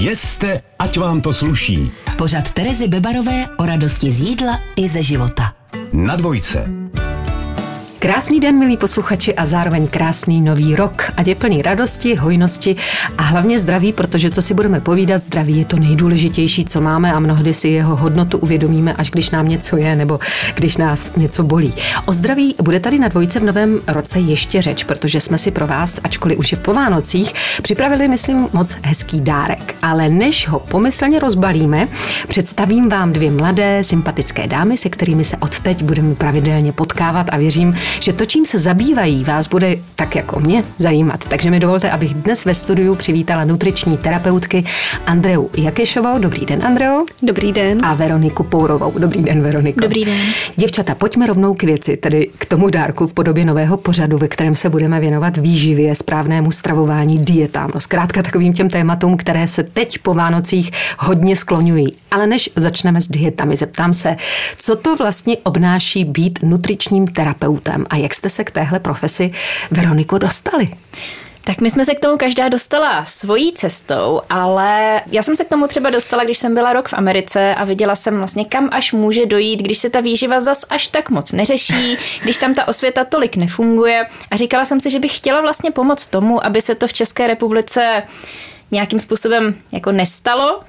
Jeste, ať vám to sluší. Pořad Terezy Bebarové o radosti z jídla i ze života. Na dvojce. Krásný den, milí posluchači, a zároveň krásný nový rok. Ať je plný radosti, hojnosti a hlavně zdraví, protože co si budeme povídat, zdraví je to nejdůležitější, co máme a mnohdy si jeho hodnotu uvědomíme, až když nám něco je nebo když nás něco bolí. O zdraví bude tady na dvojce v novém roce ještě řeč, protože jsme si pro vás, ačkoliv už je po Vánocích, připravili, myslím, moc hezký dárek. Ale než ho pomyslně rozbalíme, představím vám dvě mladé, sympatické dámy, se kterými se odteď budeme pravidelně potkávat a věřím, že to, čím se zabývají, vás bude tak jako mě zajímat. Takže mi dovolte, abych dnes ve studiu přivítala nutriční terapeutky Andreu Jakešovou. Dobrý den, Andreo. Dobrý den. A Veroniku Pourovou. Dobrý den, Veroniko. Dobrý den. Děvčata, pojďme rovnou k věci, tedy k tomu dárku v podobě nového pořadu, ve kterém se budeme věnovat výživě, správnému stravování, dietám. No, zkrátka takovým těm tématům, které se teď po Vánocích hodně skloňují. Ale než začneme s dietami, zeptám se, co to vlastně obnáší být nutričním terapeutem? Způsobem. A jak jste se k téhle profesi, Veroniko, dostali? Tak my jsme se k tomu každá dostala svojí cestou, ale já jsem se k tomu třeba dostala, když jsem byla rok v Americe a viděla jsem vlastně, kam až může dojít, když se ta výživa zas až tak moc neřeší, když tam ta osvěta tolik nefunguje. A říkala jsem si, že bych chtěla vlastně pomoct tomu, aby se to v České republice nějakým způsobem jako nestalo.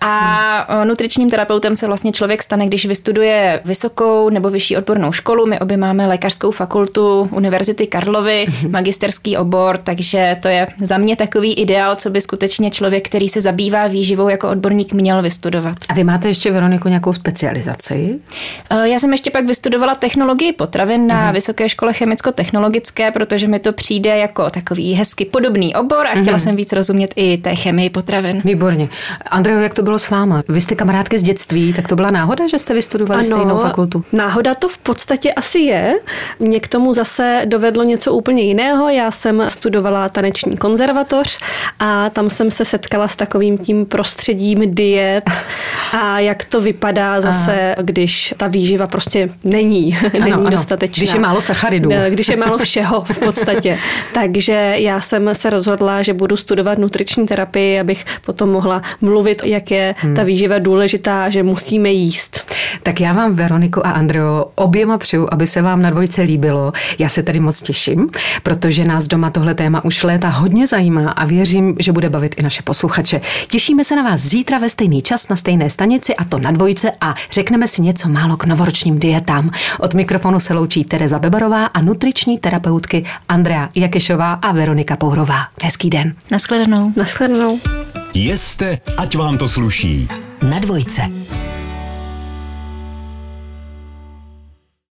A hmm. nutričním terapeutem se vlastně člověk stane, když vystuduje vysokou nebo vyšší odbornou školu. My obě máme lékařskou fakultu Univerzity Karlovy, hmm. magisterský obor, takže to je za mě takový ideál, co by skutečně člověk, který se zabývá výživou jako odborník, měl vystudovat. A vy máte ještě, Veroniku, nějakou specializaci? Eh, já jsem ještě pak vystudovala technologii potravin na hmm. Vysoké škole chemicko-technologické, protože mi to přijde jako takový hezky podobný obor a chtěla hmm. jsem víc rozumět i té chemii potravin. Výborně. Andrejo, jak to bylo s váma? Vy jste kamarádky z dětství, tak to byla náhoda, že jste vystudovali ano, stejnou fakultu? Náhoda to v podstatě asi je. Mě k tomu zase dovedlo něco úplně jiného. Já jsem studovala taneční konzervatoř a tam jsem se setkala s takovým tím prostředím diet a jak to vypadá zase, a. když ta výživa prostě není, ano, není ano. dostatečná. Když je málo sacharidů. Když je málo všeho v podstatě. Takže já jsem se rozhodla, že budu studovat nutriční terapii, abych potom mohla mluvit, jak je hmm. ta výživa důležitá, že musíme jíst. Tak já vám, Veroniku a Andreo, oběma přeju, aby se vám na dvojce líbilo. Já se tady moc těším, protože nás doma tohle téma už léta hodně zajímá a věřím, že bude bavit i naše posluchače. Těšíme se na vás zítra ve stejný čas na stejné stanici a to na dvojce a řekneme si něco málo k novoročním dietám. Od mikrofonu se loučí Tereza Bebarová a nutriční terapeutky Andrea Jakešová a Veronika Pourová. Hezký den. Naschledanou. Naschledanou. Jeste, ať vám to sluší. Na dvojce.